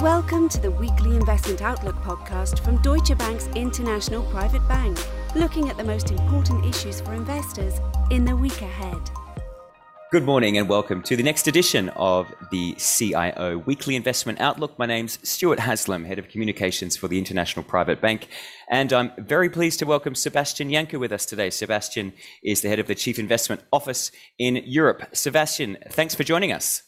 Welcome to the weekly investment outlook podcast from Deutsche Bank's International Private Bank, looking at the most important issues for investors in the week ahead. Good morning and welcome to the next edition of the CIO Weekly Investment Outlook. My name's Stuart Haslam, Head of Communications for the International Private Bank, and I'm very pleased to welcome Sebastian Janke with us today. Sebastian is the head of the Chief Investment Office in Europe. Sebastian, thanks for joining us.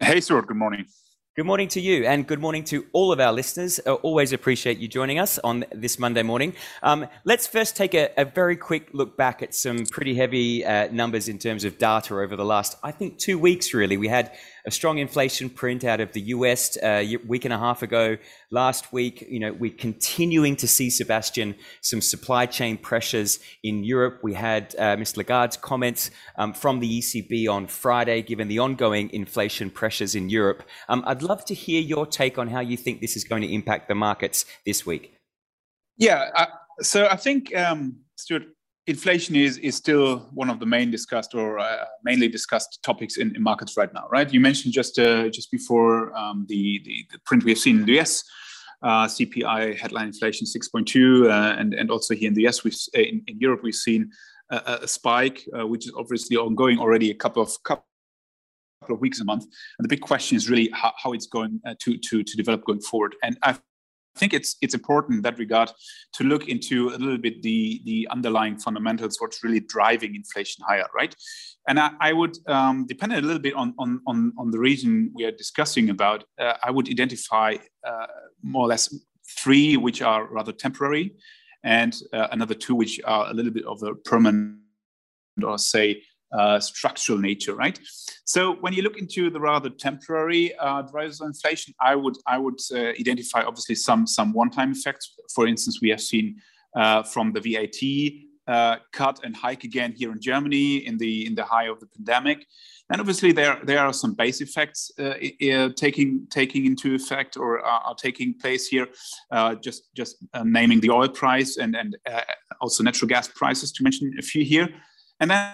Hey, Stuart, good morning. Good morning to you, and good morning to all of our listeners. I always appreciate you joining us on this Monday morning. Um, let's first take a, a, very quick look back at some pretty heavy uh, numbers in terms of data over the last, I think, two weeks, really. We had a strong inflation print out of the US uh, a week and a half ago. Last week, you know, we're continuing to see, Sebastian, some supply chain pressures in Europe. We had uh, Mr. Lagarde's comments um, from the ECB on Friday, given the ongoing inflation pressures in Europe. Um, I'd love to hear your take on how you think this is going to impact the markets this week. Yeah, so I think, um, Stuart, inflation is is still one of the main discussed or uh, mainly discussed topics in, in, markets right now, right? You mentioned just uh, just before um, the, the, the print we have seen in the US. Uh, CPI headline inflation 6.2, uh, and and also here in the US, we've uh, in, in Europe we've seen a, a spike, uh, which is obviously ongoing already a couple of couple of weeks a month. And the big question is really how, how it's going to to to develop going forward. And I I think it's it's important in that regard to look into a little bit the the underlying fundamentals, what's really driving inflation higher, right? And I, I would, um, depending a little bit on, on on on the region we are discussing about, uh, I would identify uh, more or less three which are rather temporary, and uh, another two which are a little bit of a permanent or say uh, structural nature, right? So when you look into the rather temporary uh, drivers of inflation, I would I would uh, identify obviously some some one-time effects. For instance, we have seen uh, from the VAT uh, cut and hike again here in Germany in the in the high of the pandemic. And obviously there there are some base effects uh, taking taking into effect or are, are taking place here. just just naming the oil price and and also natural gas prices to mention a few here. And then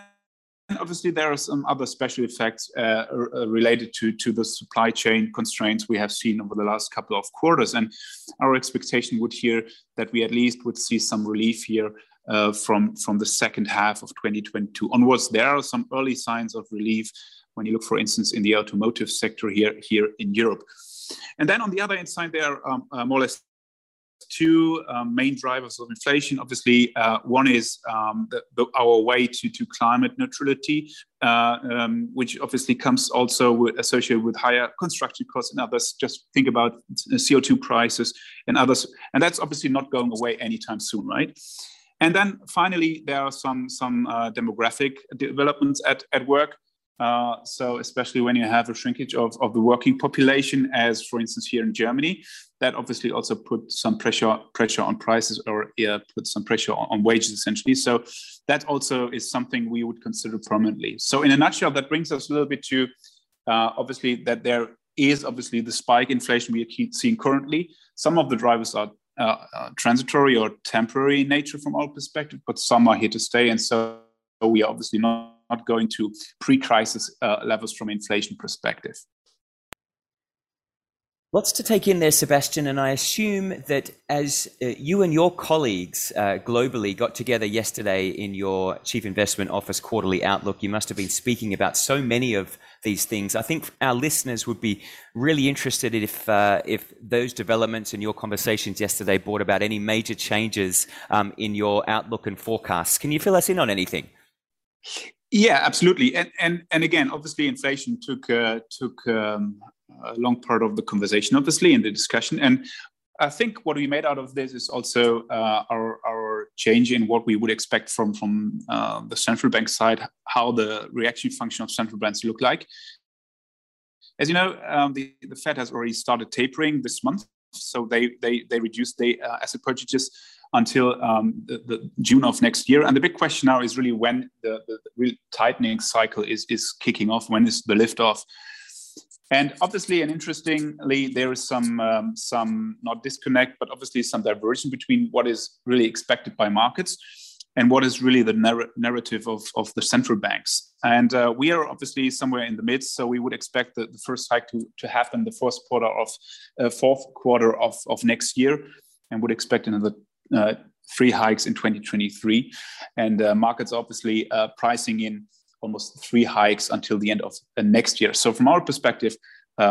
obviously there are some other special effects uh, related to, to the supply chain constraints we have seen over the last couple of quarters. And our expectation would here that we at least would see some relief here uh, from, from the second half of 2022 onwards. There are some early signs of relief when you look, for instance, in the automotive sector here, here in Europe. And then on the other hand side, there are um, uh, more or less two um, main drivers of inflation. Obviously, uh, one is um, the, the, our way to, to climate neutrality, uh, um, which obviously comes also with, associated with higher construction costs and others. Just think about CO2 prices and others. And that's obviously not going away anytime soon, right? And then finally, there are some, some uh, demographic developments at, at work. Uh, so especially when you have a shrinkage of, of the working population, as for instance here in Germany, that obviously also put some pressure pressure on prices or yeah, put some pressure on, on, wages essentially. So that also is something we would consider permanently. So in a nutshell, that brings us a little bit to uh, obviously that there is obviously the spike inflation we are seeing currently. Some of the drivers are uh, uh, transitory or temporary in nature from our perspective, but some are here to stay, and so we are obviously not not going to pre-crisis uh, levels from inflation perspective. Lots to take in there, Sebastian, and I assume that as uh, you and your colleagues uh, globally got together yesterday in your Chief Investment Office quarterly outlook, you must have been speaking about so many of these things. I think our listeners would be really interested if uh, if those developments and your conversations yesterday brought about any major changes um, in your outlook and forecasts. Can you fill us in on anything? Yeah, absolutely. And and and again, obviously, inflation took uh, took um, a long part of the conversation, obviously, in the discussion. And I think what we made out of this is also uh, our our change in what we would expect from from uh, the central bank side, how the reaction function of central banks look like. As you know, um, the the Fed has already started tapering this month, so they they they reduced the uh, asset purchases until um, the, the, June of next year. And the big question now is really when the, the, real tightening cycle is, is kicking off, when is the lift off? And obviously, and interestingly, there is some um, some not disconnect, but obviously some diversion between what is really expected by markets and what is really the narr- narrative of, of the central banks. And uh, we are obviously somewhere in the midst, so we would expect the, the first hike to, to happen the first quarter of uh, fourth quarter of, of next year, and would expect another uh, three hikes in 2023. And uh, markets obviously uh, pricing in almost three hikes until the end of uh, next year. So from our perspective,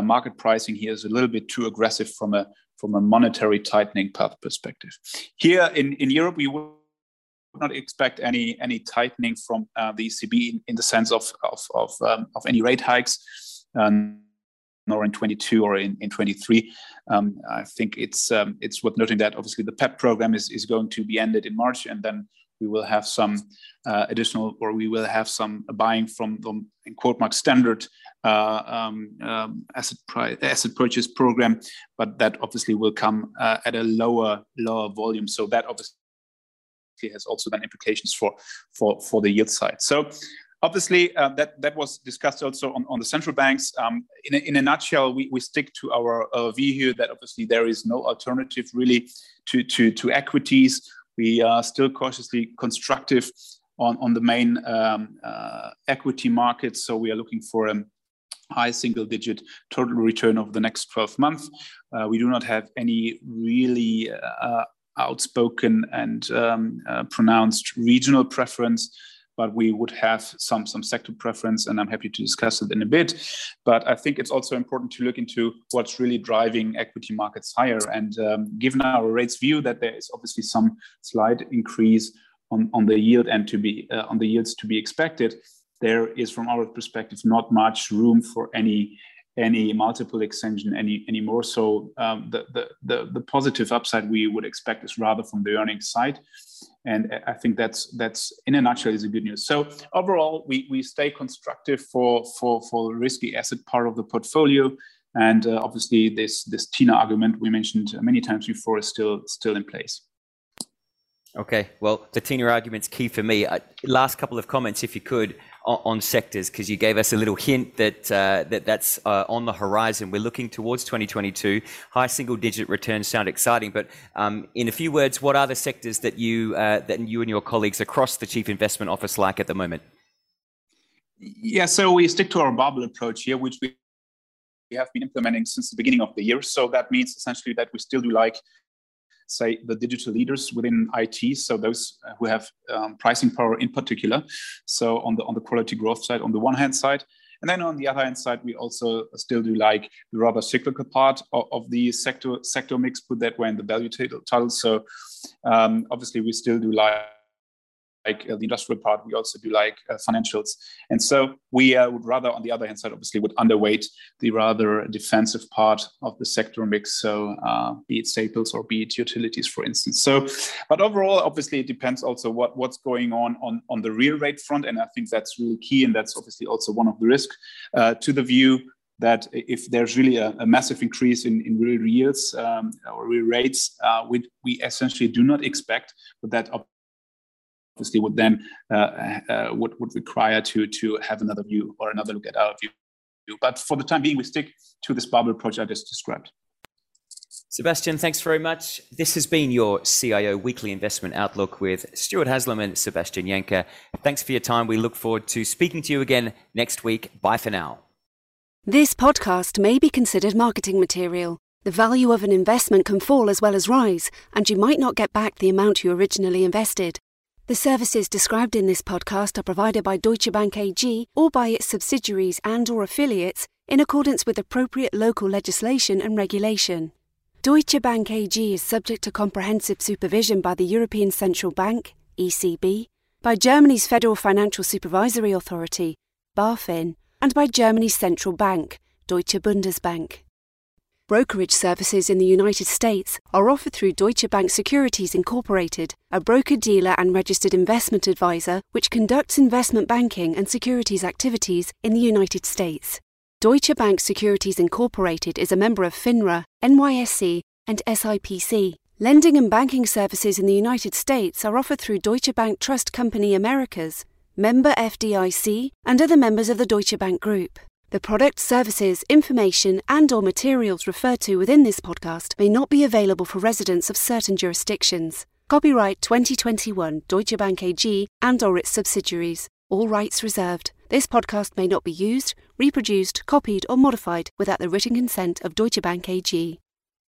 market pricing here is a little bit too aggressive from a from a monetary tightening path perspective. Here in, in Europe, we would not expect any any tightening from uh, the ECB in, in, the sense of of of, um, of any rate hikes, um, nor in 22 or in, in 23. Um, I think it's um, it's worth noting that obviously the PEPP program is is going to be ended in March, and then we will have some uh, additional, or we will have some buying from the in quote mark standard uh, um, um, asset price, asset purchase program, but that obviously will come uh, at a lower lower volume. So that obviously has also then implications for for for the yield side. So obviously uh, that that was discussed also on, on the central banks. Um, in, a, in a nutshell we, we stick to our uh, view here that obviously there is no alternative really to to, to equities. We are still cautiously constructive on, on the main um, uh, equity markets. So we are looking for a high single digit total return over the next 12 months. Uh, we do not have any really uh, outspoken and um, uh, pronounced regional preference, but we would have some some sector preference, and I'm happy to discuss it in a bit. But I think it's also important to look into what's really driving equity markets higher. And um, given our rates view that there is obviously some slight increase on, on the yield and to be uh, on the yields to be expected, there is from our perspective not much room for any any multiple extension any anymore. So um, the, the, the the positive upside we would expect is rather from the earnings side, and I think that's that's in a nutshell is a good news. So overall, we we stay constructive for for for the risky asset part of the portfolio, and uh, obviously this this TINA argument we mentioned many times before is still still in place. Okay, well, the TINA argument's key for me. Uh, last couple of comments, if you could on, sectors because you gave us a little hint that uh, that that's uh, on the horizon. We're looking towards 2022. High single-digit returns sound exciting, but um, in a few words, what are the sectors that you uh, that you and your colleagues across the chief investment office like at the moment? Yeah, so we stick to our barbell approach here, which we we have been implementing since the beginning of the year. So that means essentially that we still do like say the digital leaders within IT, so those who have um, pricing power in particular. So on the on the quality growth side, on the one hand side, and then on the other hand side, we also still do like the rather cyclical part of, of the sector sector mix, put that way in the value title. So um, obviously, we still do like like uh, the industrial part, we also do like uh, financials. And so we uh, would rather, on the other hand side, obviously, would underweight the rather defensive part of the sector mix. So be it staples or be it utilities, for instance. So, but overall, obviously, it depends also what what's going on on on the real rate front, and I think that's really key, and that's obviously also one of the risks to the view that if there's really a, a massive increase in, in real yields um, or real rates, uh, we, we essentially do not expect, but that obviously would then uh, uh, would, would require to to have another view or another look at our view. But for the time being, we stick to this barbell approach I just described. Sebastian, thanks very much. This has been your CIO Weekly Investment Outlook with Stuart Haslam and Sebastian Janker. Thanks for your time. We look forward to speaking to you again next week. Bye for now. This podcast may be considered marketing material. The value of an investment can fall as well as rise, and you might not get back the amount you originally invested. The services described in this podcast are provided by Deutsche Bank AG or by its subsidiaries and or affiliates in accordance with appropriate local legislation and regulation. Deutsche Bank AG is subject to comprehensive supervision by the European Central Bank, ECB, by Germany's Federal Financial Supervisory Authority, BaFin, and by Germany's central bank, Deutsche Bundesbank. Brokerage services in the United States are offered through Deutsche Bank Securities Incorporated, a broker dealer and registered investment advisor which conducts investment banking and securities activities in the United States. Deutsche Bank Securities Incorporated is a member of FINRA, NYSE, and SIPC. Lending and banking services in the United States are offered through Deutsche Bank Trust Company Americas, member FDIC, and other members of the Deutsche Bank Group. The products, services, information, and or materials referred to within this podcast may not be available for residents of certain jurisdictions. Copyright 2021 Deutsche Bank AG and or its subsidiaries. All rights reserved. This podcast may not be used, reproduced, copied or modified without the written consent of Deutsche Bank AG.